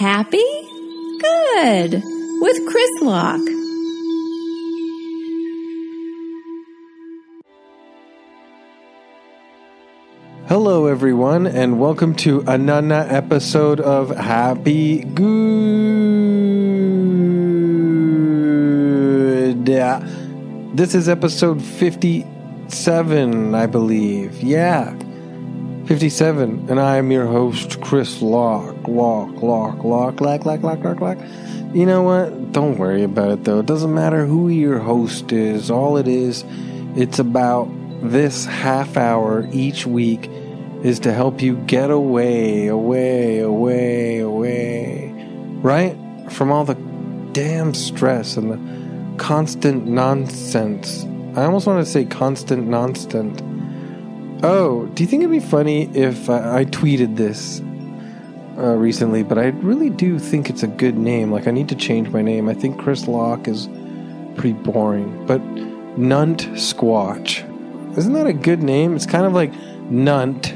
Happy? Good. With Chris Locke. Hello, everyone, and welcome to another episode of Happy Good. This is episode 57, I believe. Yeah, 57. And I am your host, Chris Locke. Locke, lock, lock, lock, lock, lock, lock, lock. You know what? Don't worry about it, though. It doesn't matter who your host is. All it is, it's about this half hour each week is to help you get away, away, away, away, right? From all the damn stress and the constant nonsense. I almost want to say constant nonsense. Oh, do you think it'd be funny if I, I tweeted this uh, recently? But I really do think it's a good name. Like, I need to change my name. I think Chris Locke is pretty boring. But Nunt Squatch. Isn't that a good name? It's kind of like Nunt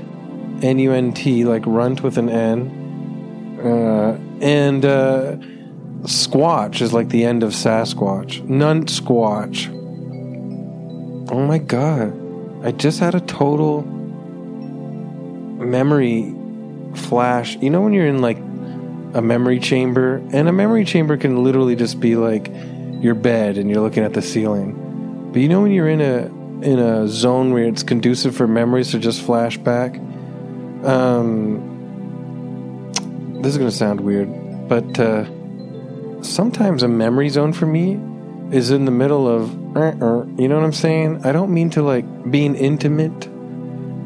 N U N T, like runt with an N. Uh, and uh, Squatch is like the end of Sasquatch. Nunt Squatch. Oh my god. I just had a total memory flash. You know when you're in like a memory chamber? And a memory chamber can literally just be like your bed and you're looking at the ceiling. But you know when you're in a in a zone where it's conducive for memories to just flash back? Um, this is to sound weird, but uh, sometimes a memory zone for me is in the middle of, you know what I'm saying? I don't mean to like being intimate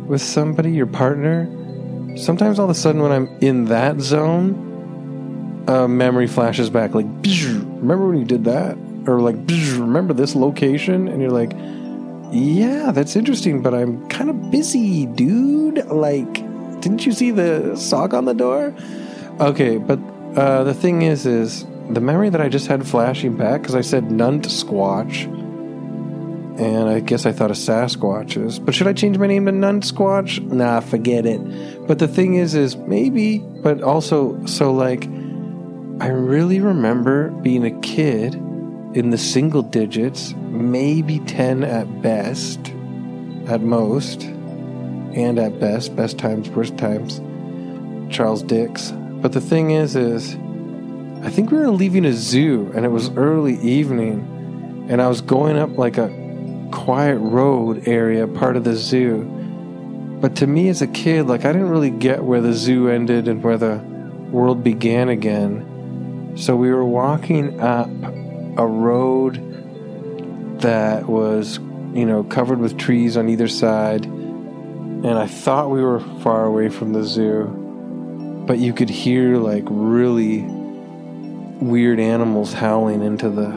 with somebody, your partner. Sometimes all of a sudden, when I'm in that zone, a memory flashes back like, remember when you did that? Or like, remember this location? And you're like, yeah, that's interesting, but I'm kind of busy, dude. Like, didn't you see the sock on the door? Okay, but uh, the thing is, is the memory that I just had flashing back because I said Nunt Squatch, and I guess I thought of Sasquatches. But should I change my name to Nunsquatch? Nah, forget it. But the thing is, is maybe, but also, so like, I really remember being a kid in the single digits, maybe 10 at best, at most, and at best, best times, worst times, Charles Dix. But the thing is, is I think we were leaving a zoo and it was early evening and I was going up like a quiet road area, part of the zoo. But to me as a kid, like I didn't really get where the zoo ended and where the world began again. So we were walking up a road that was, you know, covered with trees on either side. And I thought we were far away from the zoo, but you could hear like really weird animals howling into the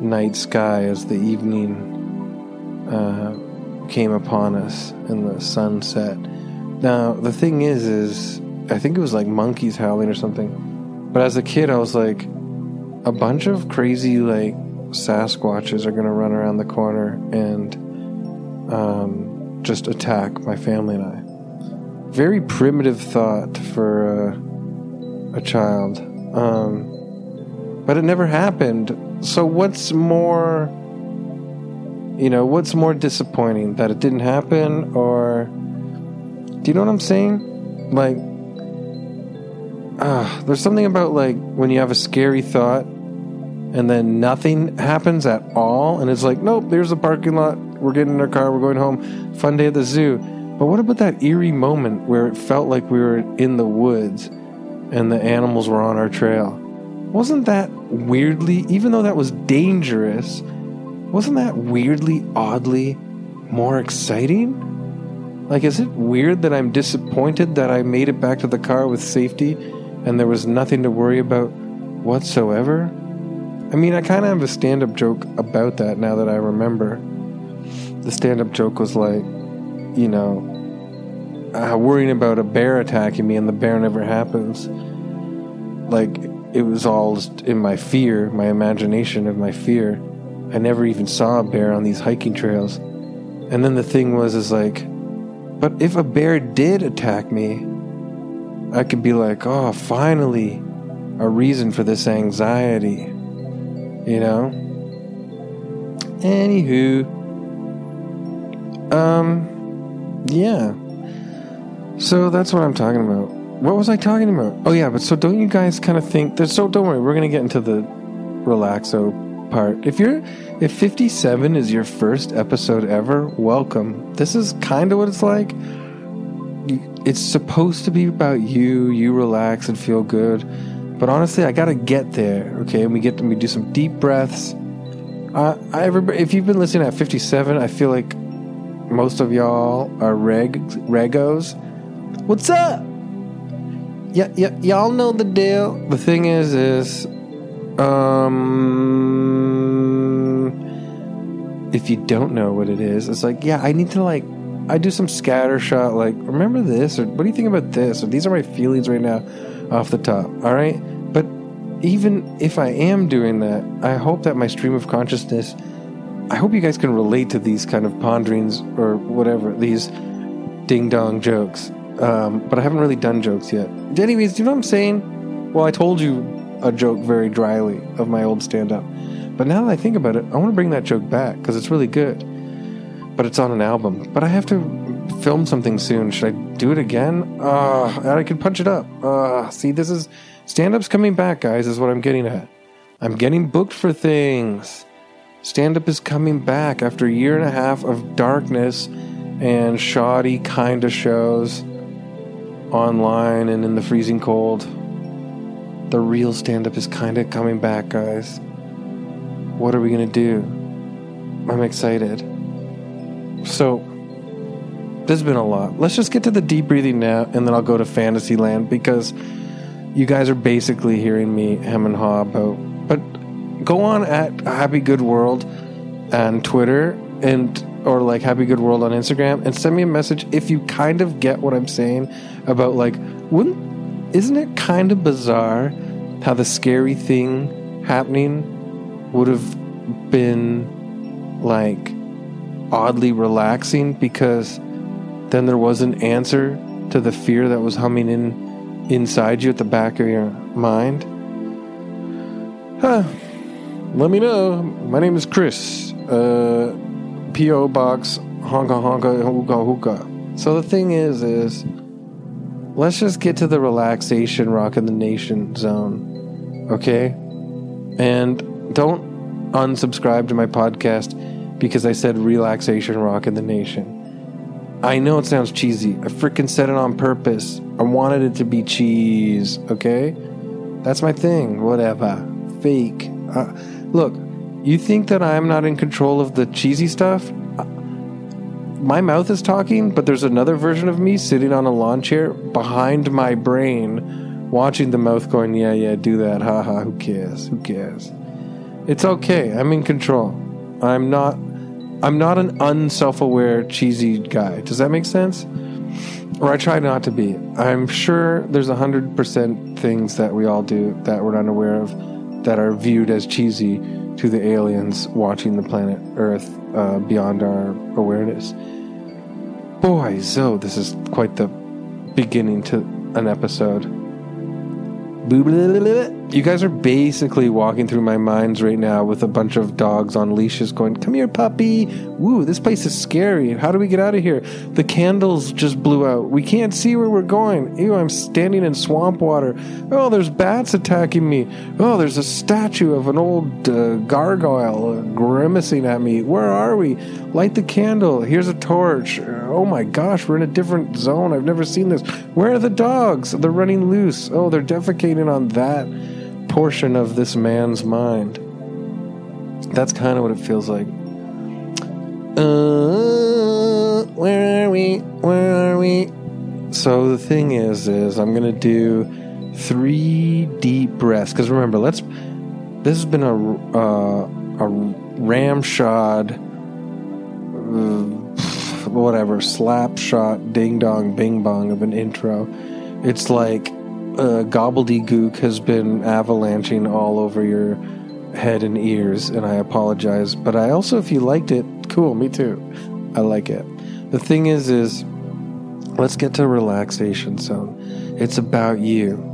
night sky as the evening uh, came upon us and the sun set. Now, the thing is, is I think it was like monkeys howling or something. But as a kid, I was like, a bunch of crazy like Sasquatches are gonna run around the corner and um, just attack my family and I. Very primitive thought for uh, a child, um, but it never happened. So what's more, you know, what's more disappointing that it didn't happen, or do you know what I'm saying? Like uh, there's something about like when you have a scary thought and then nothing happens at all and it's like nope there's the parking lot we're getting in our car we're going home fun day at the zoo but what about that eerie moment where it felt like we were in the woods and the animals were on our trail wasn't that weirdly even though that was dangerous wasn't that weirdly oddly more exciting like is it weird that i'm disappointed that i made it back to the car with safety and there was nothing to worry about whatsoever. I mean, I kind of have a stand up joke about that now that I remember. The stand up joke was like, you know, uh, worrying about a bear attacking me and the bear never happens. Like, it was all in my fear, my imagination of my fear. I never even saw a bear on these hiking trails. And then the thing was, is like, but if a bear did attack me, I could be like, oh, finally, a reason for this anxiety. You know? Anywho. Um, yeah. So that's what I'm talking about. What was I talking about? Oh yeah, but so don't you guys kind of think that? So don't worry, we're gonna get into the relaxo part. If you're, if 57 is your first episode ever, welcome. This is kind of what it's like. It's supposed to be about you. You relax and feel good. But honestly, I gotta get there. Okay, and we get we do some deep breaths. Uh, I, everybody, if you've been listening at 57, I feel like most of y'all are reg regos. What's up? Yeah, yeah, y'all know the deal. The thing is, is um, if you don't know what it is, it's like, yeah, I need to like, I do some scatter shot, like, remember this, or what do you think about this, or these are my feelings right now, off the top. All right, but even if I am doing that, I hope that my stream of consciousness, I hope you guys can relate to these kind of ponderings or whatever these ding dong jokes. Um, but I haven't really done jokes yet. Anyways, do you know what I'm saying? Well, I told you a joke very dryly of my old stand up. But now that I think about it, I want to bring that joke back because it's really good. But it's on an album. But I have to film something soon. Should I do it again? Uh, I can punch it up. Uh, see, this is stand up's coming back, guys, is what I'm getting at. I'm getting booked for things. Stand up is coming back after a year and a half of darkness and shoddy kind of shows online and in the freezing cold. The real stand up is kind of coming back, guys. What are we going to do? I'm excited. So, this has been a lot. Let's just get to the deep breathing now, and then I'll go to Fantasyland because you guys are basically hearing me hem and haw about. But go on at Happy Good World on Twitter and or like Happy Good World on Instagram and send me a message if you kind of get what I'm saying about like wouldn't isn't it kind of bizarre how the scary thing happening would have been like oddly relaxing because then there was an answer to the fear that was humming in inside you at the back of your mind? Huh. Let me know. My name is Chris. Uh, P.O. Box Honka Honka Hookah Hookah. So the thing is, is let's just get to the relaxation rock in the nation zone, okay? And don't unsubscribe to my podcast because I said relaxation rock in the nation. I know it sounds cheesy. I freaking said it on purpose. I wanted it to be cheese, okay? That's my thing. Whatever. Fake. Uh, look, you think that I'm not in control of the cheesy stuff? my mouth is talking, but there's another version of me sitting on a lawn chair behind my brain, watching the mouth going, Yeah, yeah, do that. Ha ha, who cares? Who cares? It's okay. I'm in control. I'm not I'm not an unself-aware cheesy guy. Does that make sense? Or I try not to be. I'm sure there's a hundred percent things that we all do that we're unaware of that are viewed as cheesy to the aliens watching the planet Earth uh, beyond our awareness. Boy, so this is quite the beginning to an episode. You guys are basically walking through my minds right now with a bunch of dogs on leashes going, Come here, puppy. Woo, this place is scary. How do we get out of here? The candles just blew out. We can't see where we're going. Ew, I'm standing in swamp water. Oh, there's bats attacking me. Oh, there's a statue of an old uh, gargoyle grimacing at me. Where are we? Light the candle. Here's a torch. Oh my gosh, we're in a different zone. I've never seen this. Where are the dogs? They're running loose. Oh, they're defecating on that portion of this man's mind. That's kind of what it feels like. Uh, where are we? Where are we? So the thing is, is I'm gonna do three deep breaths. Because remember, let's. This has been a uh, a ramshod, whatever slap shot, ding dong, bing bong of an intro. It's like uh, gobbledygook has been avalanching all over your head and ears, and I apologize. But I also, if you liked it, cool, me too. I like it. The thing is, is let's get to relaxation zone. It's about you.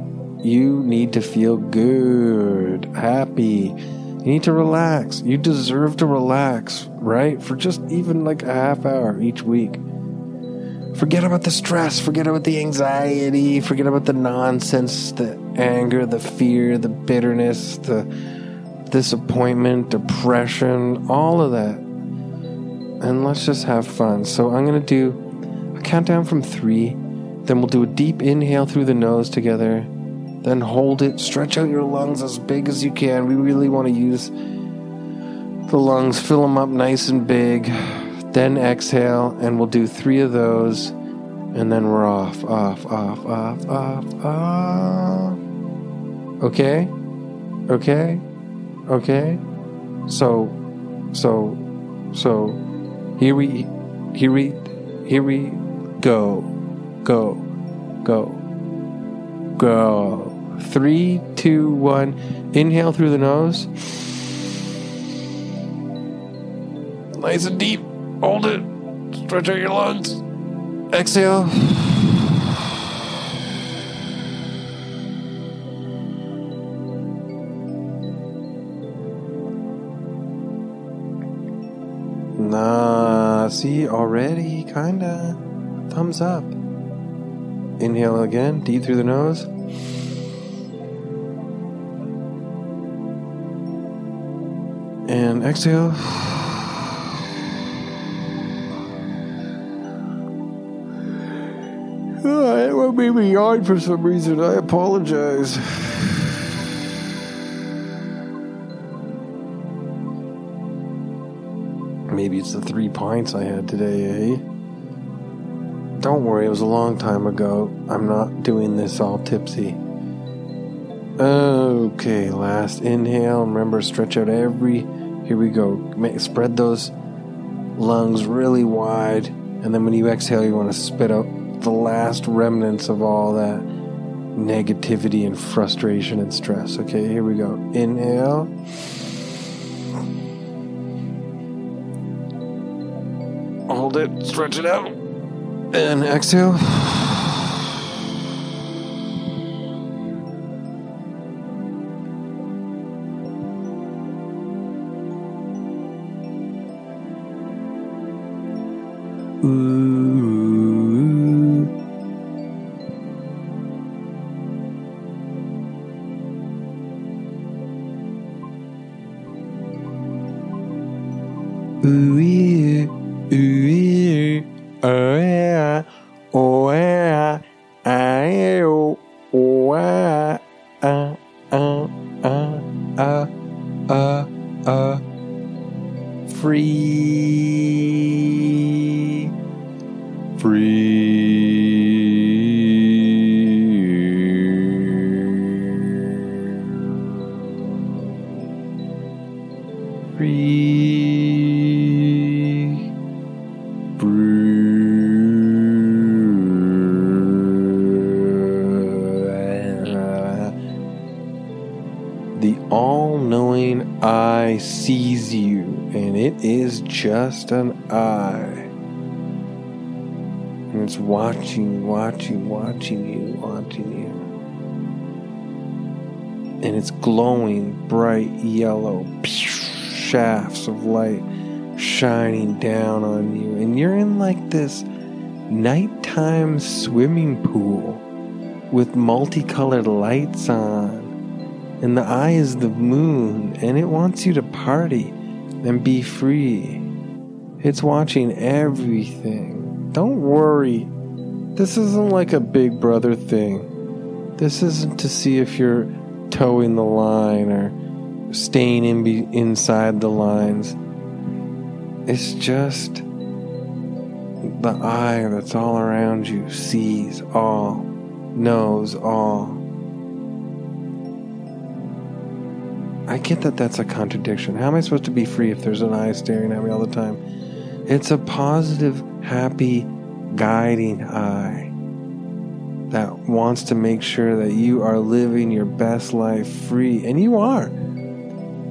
You need to feel good, happy. You need to relax. You deserve to relax, right? For just even like a half hour each week. Forget about the stress, forget about the anxiety, forget about the nonsense, the anger, the fear, the bitterness, the disappointment, depression, all of that. And let's just have fun. So I'm going to do a countdown from three. Then we'll do a deep inhale through the nose together. Then hold it, stretch out your lungs as big as you can. We really want to use the lungs, fill them up nice and big. Then exhale, and we'll do three of those, and then we're off, off, off, off, off, off. Okay? Okay? Okay? So, so, so, here we, here we, here we go, go, go, go. Three, two, one. Inhale through the nose. Nice and deep. Hold it. Stretch out your lungs. Exhale. Nah, see, already, kinda. Thumbs up. Inhale again, deep through the nose. And exhale. Oh, it made me yawn for some reason. I apologize. Maybe it's the three pints I had today, eh? Don't worry, it was a long time ago. I'm not doing this all tipsy. Okay, last inhale. Remember, stretch out every. Here we go. Spread those lungs really wide. And then when you exhale, you want to spit out the last remnants of all that negativity and frustration and stress. Okay, here we go. Inhale. Hold it, stretch it out. And exhale. Ooh. Just an eye. And it's watching, watching, watching you, watching you. And it's glowing bright yellow shafts of light shining down on you. And you're in like this nighttime swimming pool with multicolored lights on. And the eye is the moon, and it wants you to party and be free. It's watching everything. Don't worry. This isn't like a big brother thing. This isn't to see if you're toeing the line or staying in be- inside the lines. It's just the eye that's all around you sees all, knows all. I get that that's a contradiction. How am I supposed to be free if there's an eye staring at me all the time? It's a positive, happy, guiding eye that wants to make sure that you are living your best life free. And you are.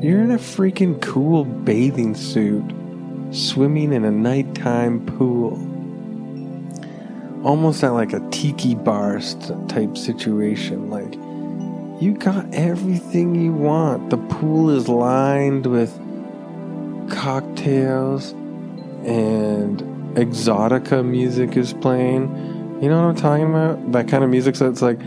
You're in a freaking cool bathing suit, swimming in a nighttime pool. Almost at like a tiki bar type situation. Like, you got everything you want. The pool is lined with cocktails and exotica music is playing. You know what I'm talking about? That kind of music. So it's like.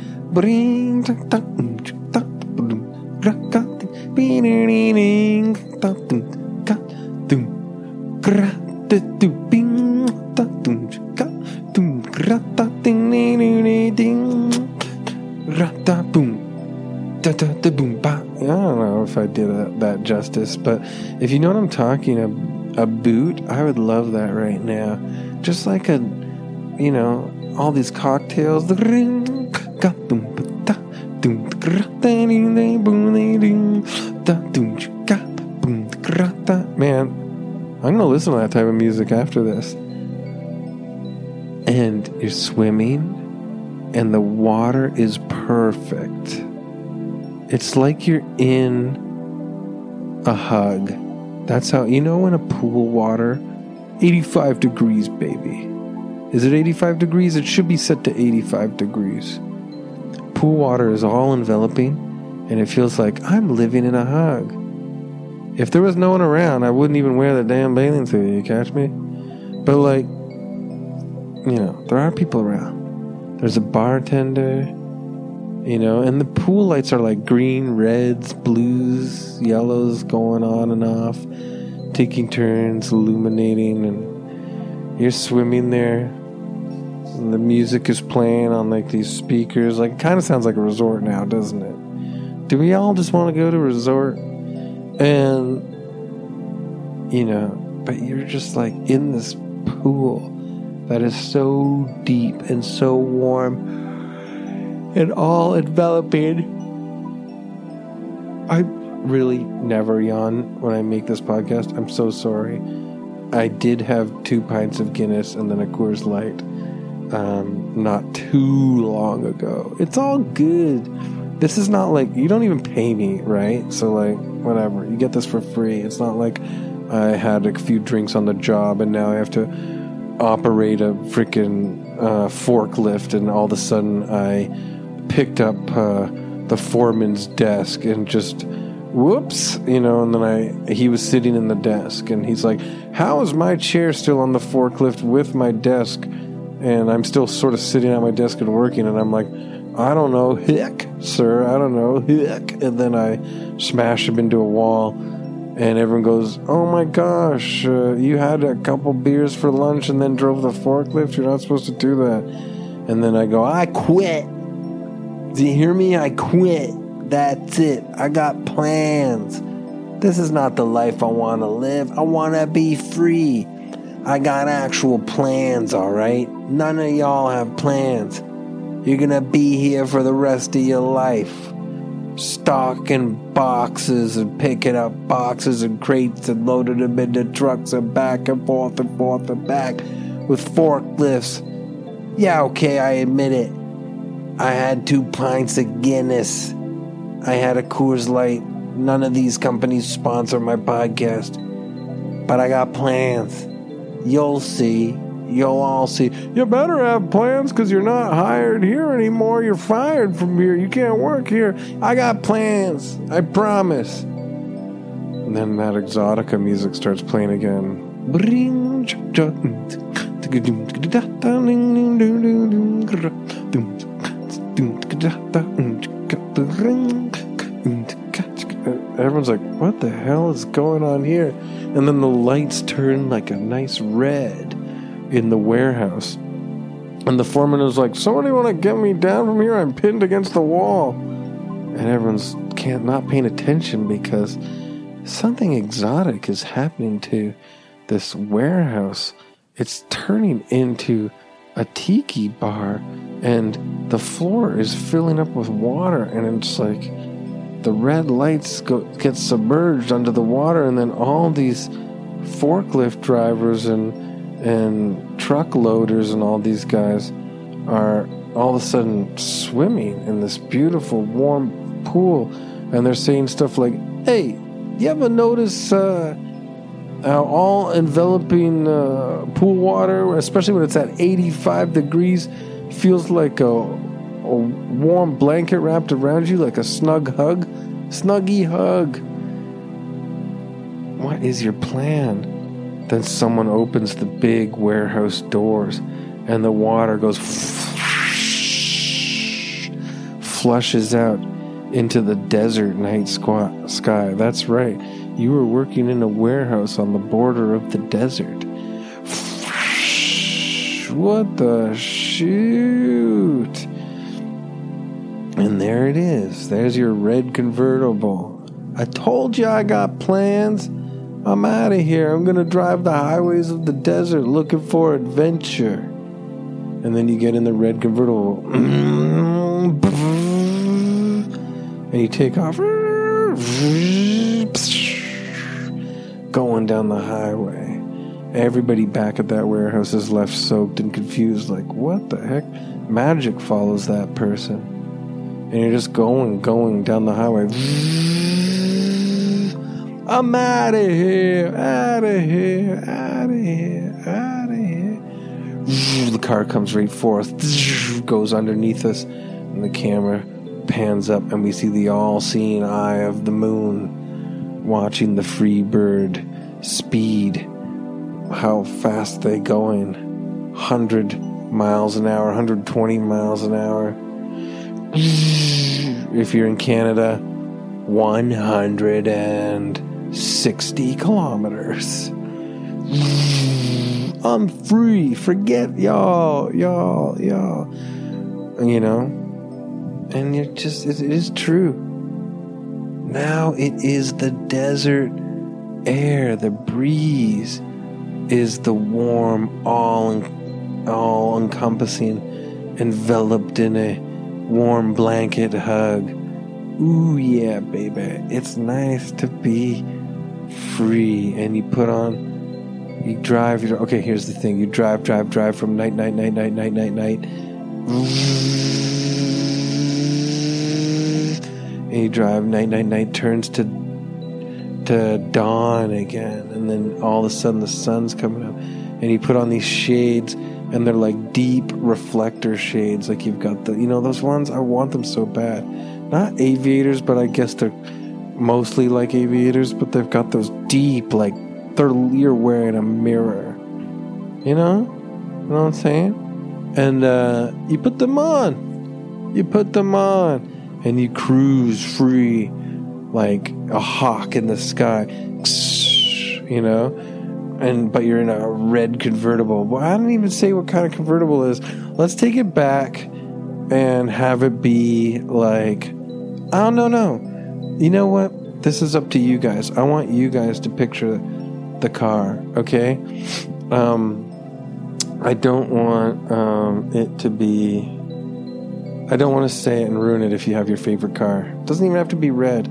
I don't know if I did that justice, but if you know what I'm talking, a, a boot, I would love that right now. Just like a, you know, all these cocktails. Man, I'm gonna listen to that type of music after this. And you're swimming, and the water is perfect. It's like you're in a hug. That's how, you know, in a pool water, 85 degrees, baby. Is it 85 degrees? It should be set to 85 degrees. Pool water is all enveloping, and it feels like I'm living in a hug. If there was no one around, I wouldn't even wear the damn bathing suit. You catch me? But like, you know, there are people around. There's a bartender, you know, and the pool lights are like green, reds, blues, yellows going on and off, taking turns, illuminating, and you're swimming there. And the music is playing on like these speakers. Like, it kind of sounds like a resort now, doesn't it? Do we all just want to go to a resort? And, you know, but you're just like in this pool that is so deep and so warm and all enveloping. I really never yawn when I make this podcast. I'm so sorry. I did have two pints of Guinness and then a Coors Light um, not too long ago. It's all good. This is not like you don't even pay me, right? So like whatever, you get this for free. It's not like I had a few drinks on the job and now I have to operate a freaking uh, forklift, and all of a sudden I picked up uh, the foreman's desk and just whoops, you know, and then I he was sitting in the desk and he's like, "How is my chair still on the forklift with my desk?" And I'm still sort of sitting at my desk and working, and I'm like, "I don't know, heck, sir, I don't know, heck." And then I smash him into a wall, and everyone goes, "Oh my gosh, uh, you had a couple beers for lunch and then drove the forklift. You're not supposed to do that." And then I go, "I quit." Do you hear me? I quit. That's it. I got plans. This is not the life I want to live. I want to be free. I got actual plans, alright? None of y'all have plans. You're gonna be here for the rest of your life. Stocking boxes and picking up boxes and crates and loading them into trucks and back and forth and forth and back with forklifts. Yeah, okay, I admit it. I had two pints of Guinness. I had a Coors Light. None of these companies sponsor my podcast. But I got plans. You'll see. You'll all see. You better have plans because you're not hired here anymore. You're fired from here. You can't work here. I got plans. I promise. And then that exotica music starts playing again. Everyone's like, what the hell is going on here? And then the lights turn like a nice red in the warehouse. And the foreman is like, somebody want to get me down from here? I'm pinned against the wall. And everyone's can't not paying attention because something exotic is happening to this warehouse. It's turning into a tiki bar and the floor is filling up with water and it's like the red lights go, get submerged under the water and then all these forklift drivers and and truck loaders and all these guys are all of a sudden swimming in this beautiful warm pool and they're saying stuff like hey you ever notice uh, how all enveloping uh, pool water especially when it's at 85 degrees feels like a a warm blanket wrapped around you like a snug hug. Snuggy hug. What is your plan? Then someone opens the big warehouse doors and the water goes flushes out into the desert night sky. That's right. You were working in a warehouse on the border of the desert. What the shoot? And there it is. There's your red convertible. I told you I got plans. I'm out of here. I'm going to drive the highways of the desert looking for adventure. And then you get in the red convertible. And you take off. Going down the highway. Everybody back at that warehouse is left soaked and confused, like, what the heck? Magic follows that person. And you're just going, going down the highway. I'm out of here, out of here, out of here, out of here. The car comes right forth, goes underneath us, and the camera pans up, and we see the all seeing eye of the moon watching the free bird speed. How fast they going? 100 miles an hour, 120 miles an hour. If you're in Canada, 160 kilometers. I'm free. Forget y'all, y'all, y'all. You know? And you're just, it is true. Now it is the desert air, the breeze is the warm, all, all encompassing, enveloped in a warm blanket hug. Ooh, yeah, baby. It's nice to be free. And you put on, you drive, you okay, here's the thing. You drive, drive, drive from night, night, night, night, night, night, night. You drive, night, night, night, turns to to dawn again, and then all of a sudden the sun's coming up, and you put on these shades, and they're like deep reflector shades, like you've got the, you know, those ones. I want them so bad. Not aviators, but I guess they're mostly like aviators, but they've got those deep, like they're you're wearing a mirror. You know, you know what I'm saying? And uh, you put them on. You put them on, and you cruise free like a hawk in the sky, you know. And but you're in a red convertible. Well, I don't even say what kind of convertible is. Let's take it back and have it be like I don't know. No, you know what? This is up to you guys. I want you guys to picture the car. Okay. Um, I don't want um, it to be. I don't want to say it and ruin it if you have your favorite car. It doesn't even have to be red.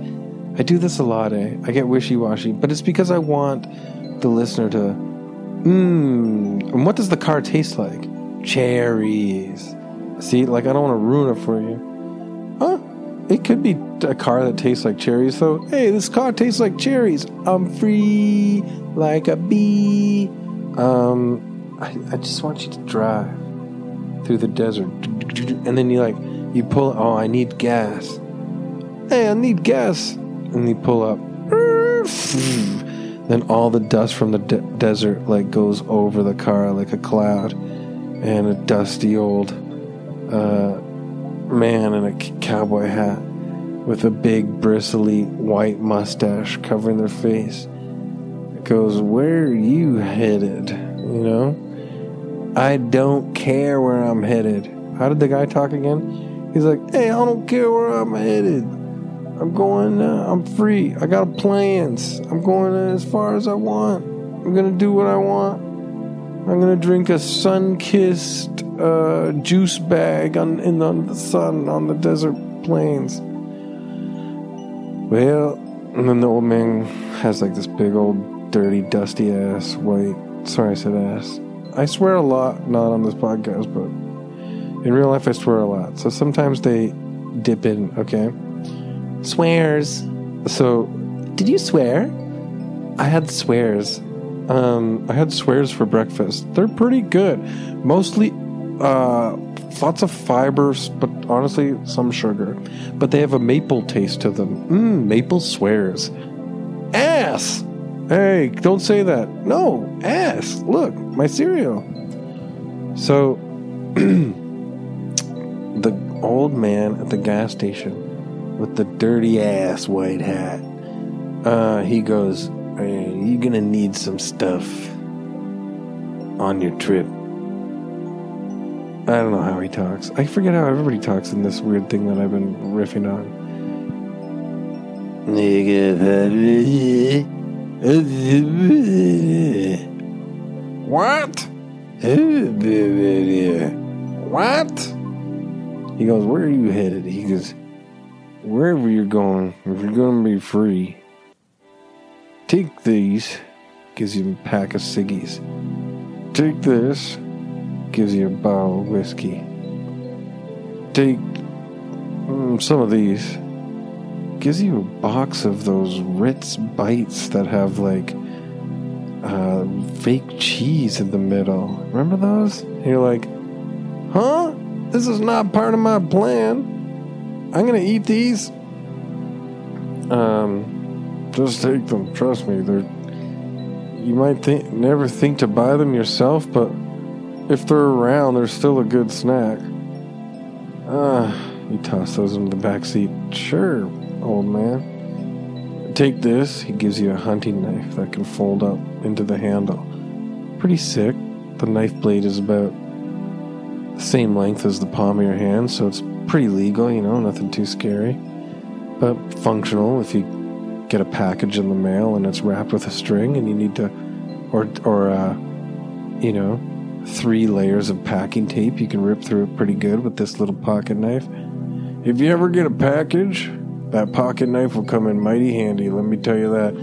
I do this a lot, eh? I get wishy washy, but it's because I want the listener to. Mmm. And what does the car taste like? Cherries. See, like I don't want to ruin it for you. Huh? It could be a car that tastes like cherries, though. Hey, this car tastes like cherries. I'm free like a bee. Um, I, I just want you to drive through the desert, and then you like you pull. Oh, I need gas. Hey, I need gas and you pull up. Then all the dust from the de- desert like goes over the car like a cloud, and a dusty old uh, man in a c- cowboy hat with a big bristly white mustache covering their face goes, "Where are you headed?" You know, I don't care where I'm headed. How did the guy talk again? He's like, "Hey, I don't care where I'm headed." I'm going, uh, I'm free. I got plans. I'm going as far as I want. I'm going to do what I want. I'm going to drink a sun kissed uh, juice bag on, in the, the sun on the desert plains. Well, and then the old man has like this big old dirty, dusty ass white. Sorry, I said ass. I swear a lot, not on this podcast, but in real life, I swear a lot. So sometimes they dip in, okay? Swears. So, did you swear? I had swears. Um, I had swears for breakfast. They're pretty good. Mostly, uh, lots of fibers, but honestly, some sugar. But they have a maple taste to them. Mmm, maple swears. Ass! Hey, don't say that. No, ass. Look, my cereal. So, the old man at the gas station with the dirty ass white hat, uh, he goes, hey, You gonna need some stuff on your trip. I don't know how he talks. I forget how everybody talks in this weird thing that I've been riffing on. What? What? He goes, Where are you headed? He goes, Wherever you're going, if you're going to be free, take these. Gives you a pack of ciggies. Take this. Gives you a bottle of whiskey. Take mm, some of these. Gives you a box of those Ritz bites that have like uh, fake cheese in the middle. Remember those? And you're like, huh? This is not part of my plan. I'm gonna eat these. Um, just take them. Trust me. They're. You might think never think to buy them yourself, but if they're around, they're still a good snack. Ah, uh, you toss those into the back seat. Sure, old man. Take this. He gives you a hunting knife that can fold up into the handle. Pretty sick. The knife blade is about same length as the palm of your hand, so it's pretty legal, you know, nothing too scary. But functional if you get a package in the mail and it's wrapped with a string and you need to, or, or, uh, you know, three layers of packing tape, you can rip through it pretty good with this little pocket knife. If you ever get a package, that pocket knife will come in mighty handy, let me tell you that.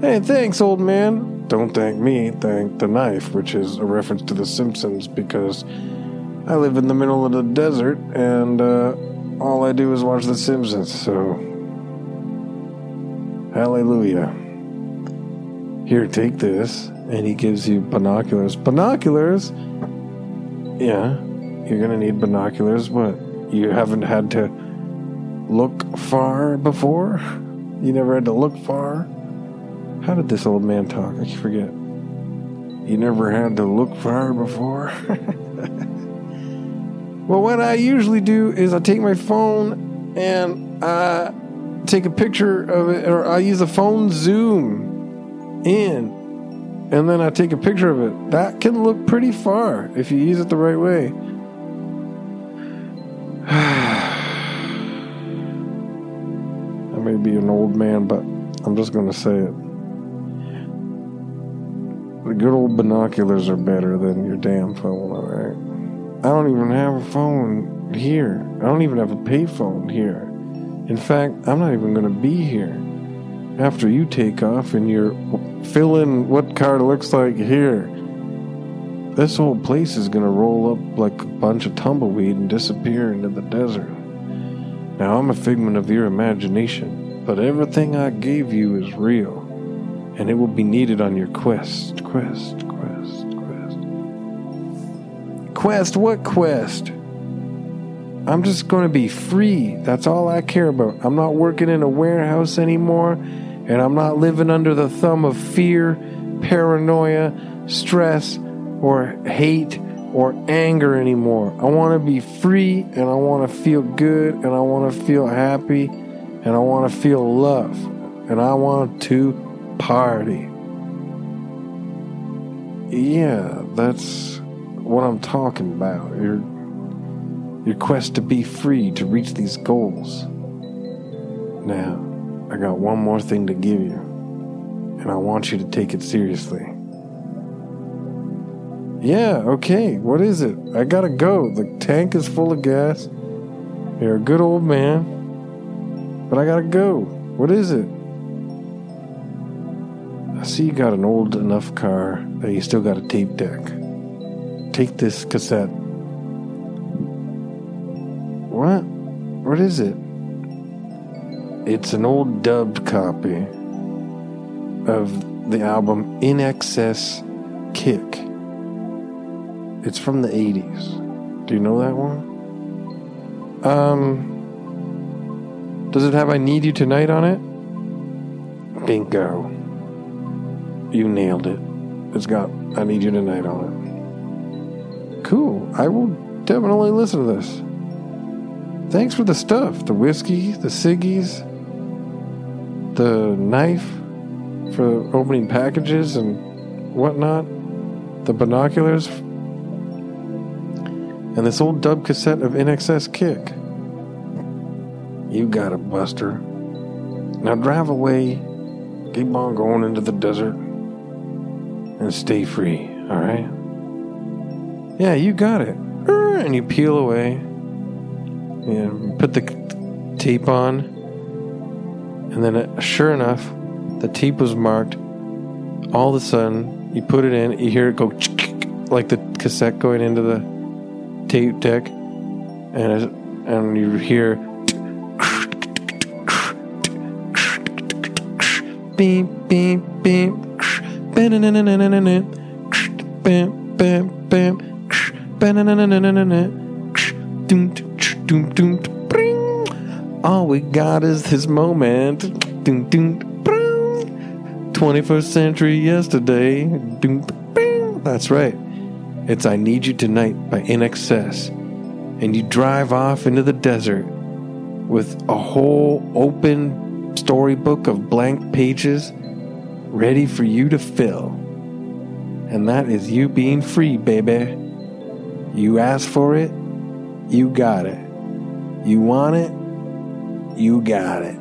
Hey, thanks, old man. Don't thank me, thank the knife, which is a reference to The Simpsons because I live in the middle of the desert and uh, all I do is watch The Simpsons, so. Hallelujah. Here, take this. And he gives you binoculars. Binoculars? Yeah, you're gonna need binoculars. What? You haven't had to look far before? You never had to look far? How did this old man talk? I forget. You never had to look far before? well, what I usually do is I take my phone and I take a picture of it, or I use a phone zoom in, and then I take a picture of it. That can look pretty far if you use it the right way. I may be an old man, but I'm just going to say it. The good old binoculars are better than your damn phone? I don't even have a phone here. I don't even have a payphone here. In fact, I'm not even going to be here after you take off and you're filling what car looks like here. This whole place is going to roll up like a bunch of tumbleweed and disappear into the desert. Now, I'm a figment of your imagination, but everything I gave you is real, and it will be needed on your quest, quest, quest, quest. Quest? What quest? I'm just going to be free. That's all I care about. I'm not working in a warehouse anymore, and I'm not living under the thumb of fear, paranoia, stress, or hate or anger anymore. I want to be free and I want to feel good and I want to feel happy and I want to feel love and I want to party. Yeah, that's what I'm talking about. Your your quest to be free to reach these goals. Now, I got one more thing to give you, and I want you to take it seriously. Yeah, okay, what is it? I gotta go. The tank is full of gas. You're a good old man, but I gotta go. What is it? I see you got an old enough car that you still got a tape deck. Take this cassette. What? What is it? It's an old dubbed copy of the album INXS Kick. It's from the 80s. Do you know that one? Um, does it have I Need You Tonight on it? Bingo. You nailed it. It's got I Need You Tonight on it. Cool. I will definitely listen to this. Thanks for the stuff the whiskey, the ciggies, the knife for opening packages and whatnot, the binoculars, and this old dub cassette of INXS Kick. You got it, Buster. Now drive away, keep on going into the desert, and stay free, alright? Yeah, you got it. And you peel away, and put the tape on, and then uh, sure enough, the tape was marked. All of a sudden, you put it in, you hear it go like the cassette going into the tape deck, and and you hear beep beep beep bam bam bam bam all we got is this moment doom doom 21st century yesterday that's right it's I Need You Tonight by INXS and you drive off into the desert with a whole open storybook of blank pages ready for you to fill. And that is you being free, baby. You asked for it, you got it. You want it, you got it.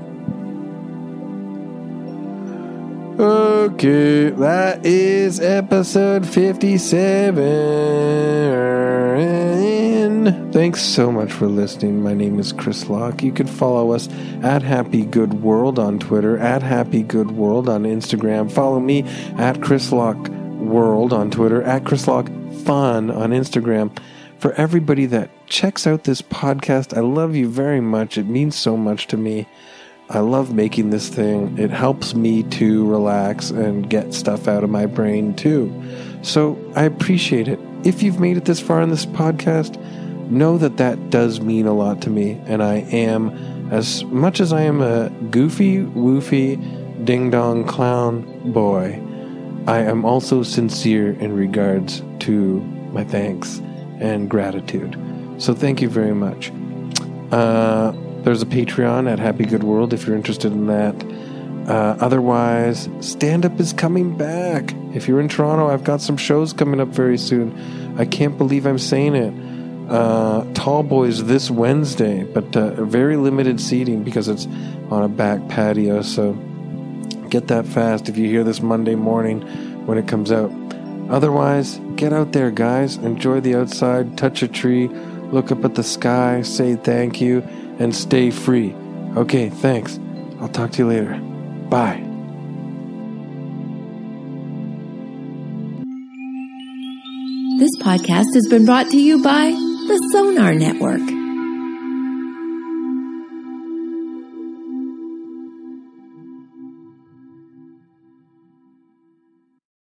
Okay, that is episode 57. Thanks so much for listening. My name is Chris Locke. You can follow us at Happy Good World on Twitter, at Happy Good World on Instagram. Follow me at Chris Locke World on Twitter, at Chris Locke Fun on Instagram. For everybody that checks out this podcast, I love you very much. It means so much to me. I love making this thing. It helps me to relax and get stuff out of my brain too. So I appreciate it. If you've made it this far in this podcast, know that that does mean a lot to me. And I am, as much as I am a goofy, woofy, ding dong clown boy, I am also sincere in regards to my thanks and gratitude. So thank you very much. Uh, there's a Patreon at Happy Good World if you're interested in that. Uh, otherwise, stand up is coming back. If you're in Toronto, I've got some shows coming up very soon. I can't believe I'm saying it. Uh, Tall Boys this Wednesday, but uh, very limited seating because it's on a back patio. So get that fast if you hear this Monday morning when it comes out. Otherwise, get out there, guys. Enjoy the outside, touch a tree, look up at the sky, say thank you and stay free. Okay, thanks. I'll talk to you later. Bye. This podcast has been brought to you by the Sonar Network.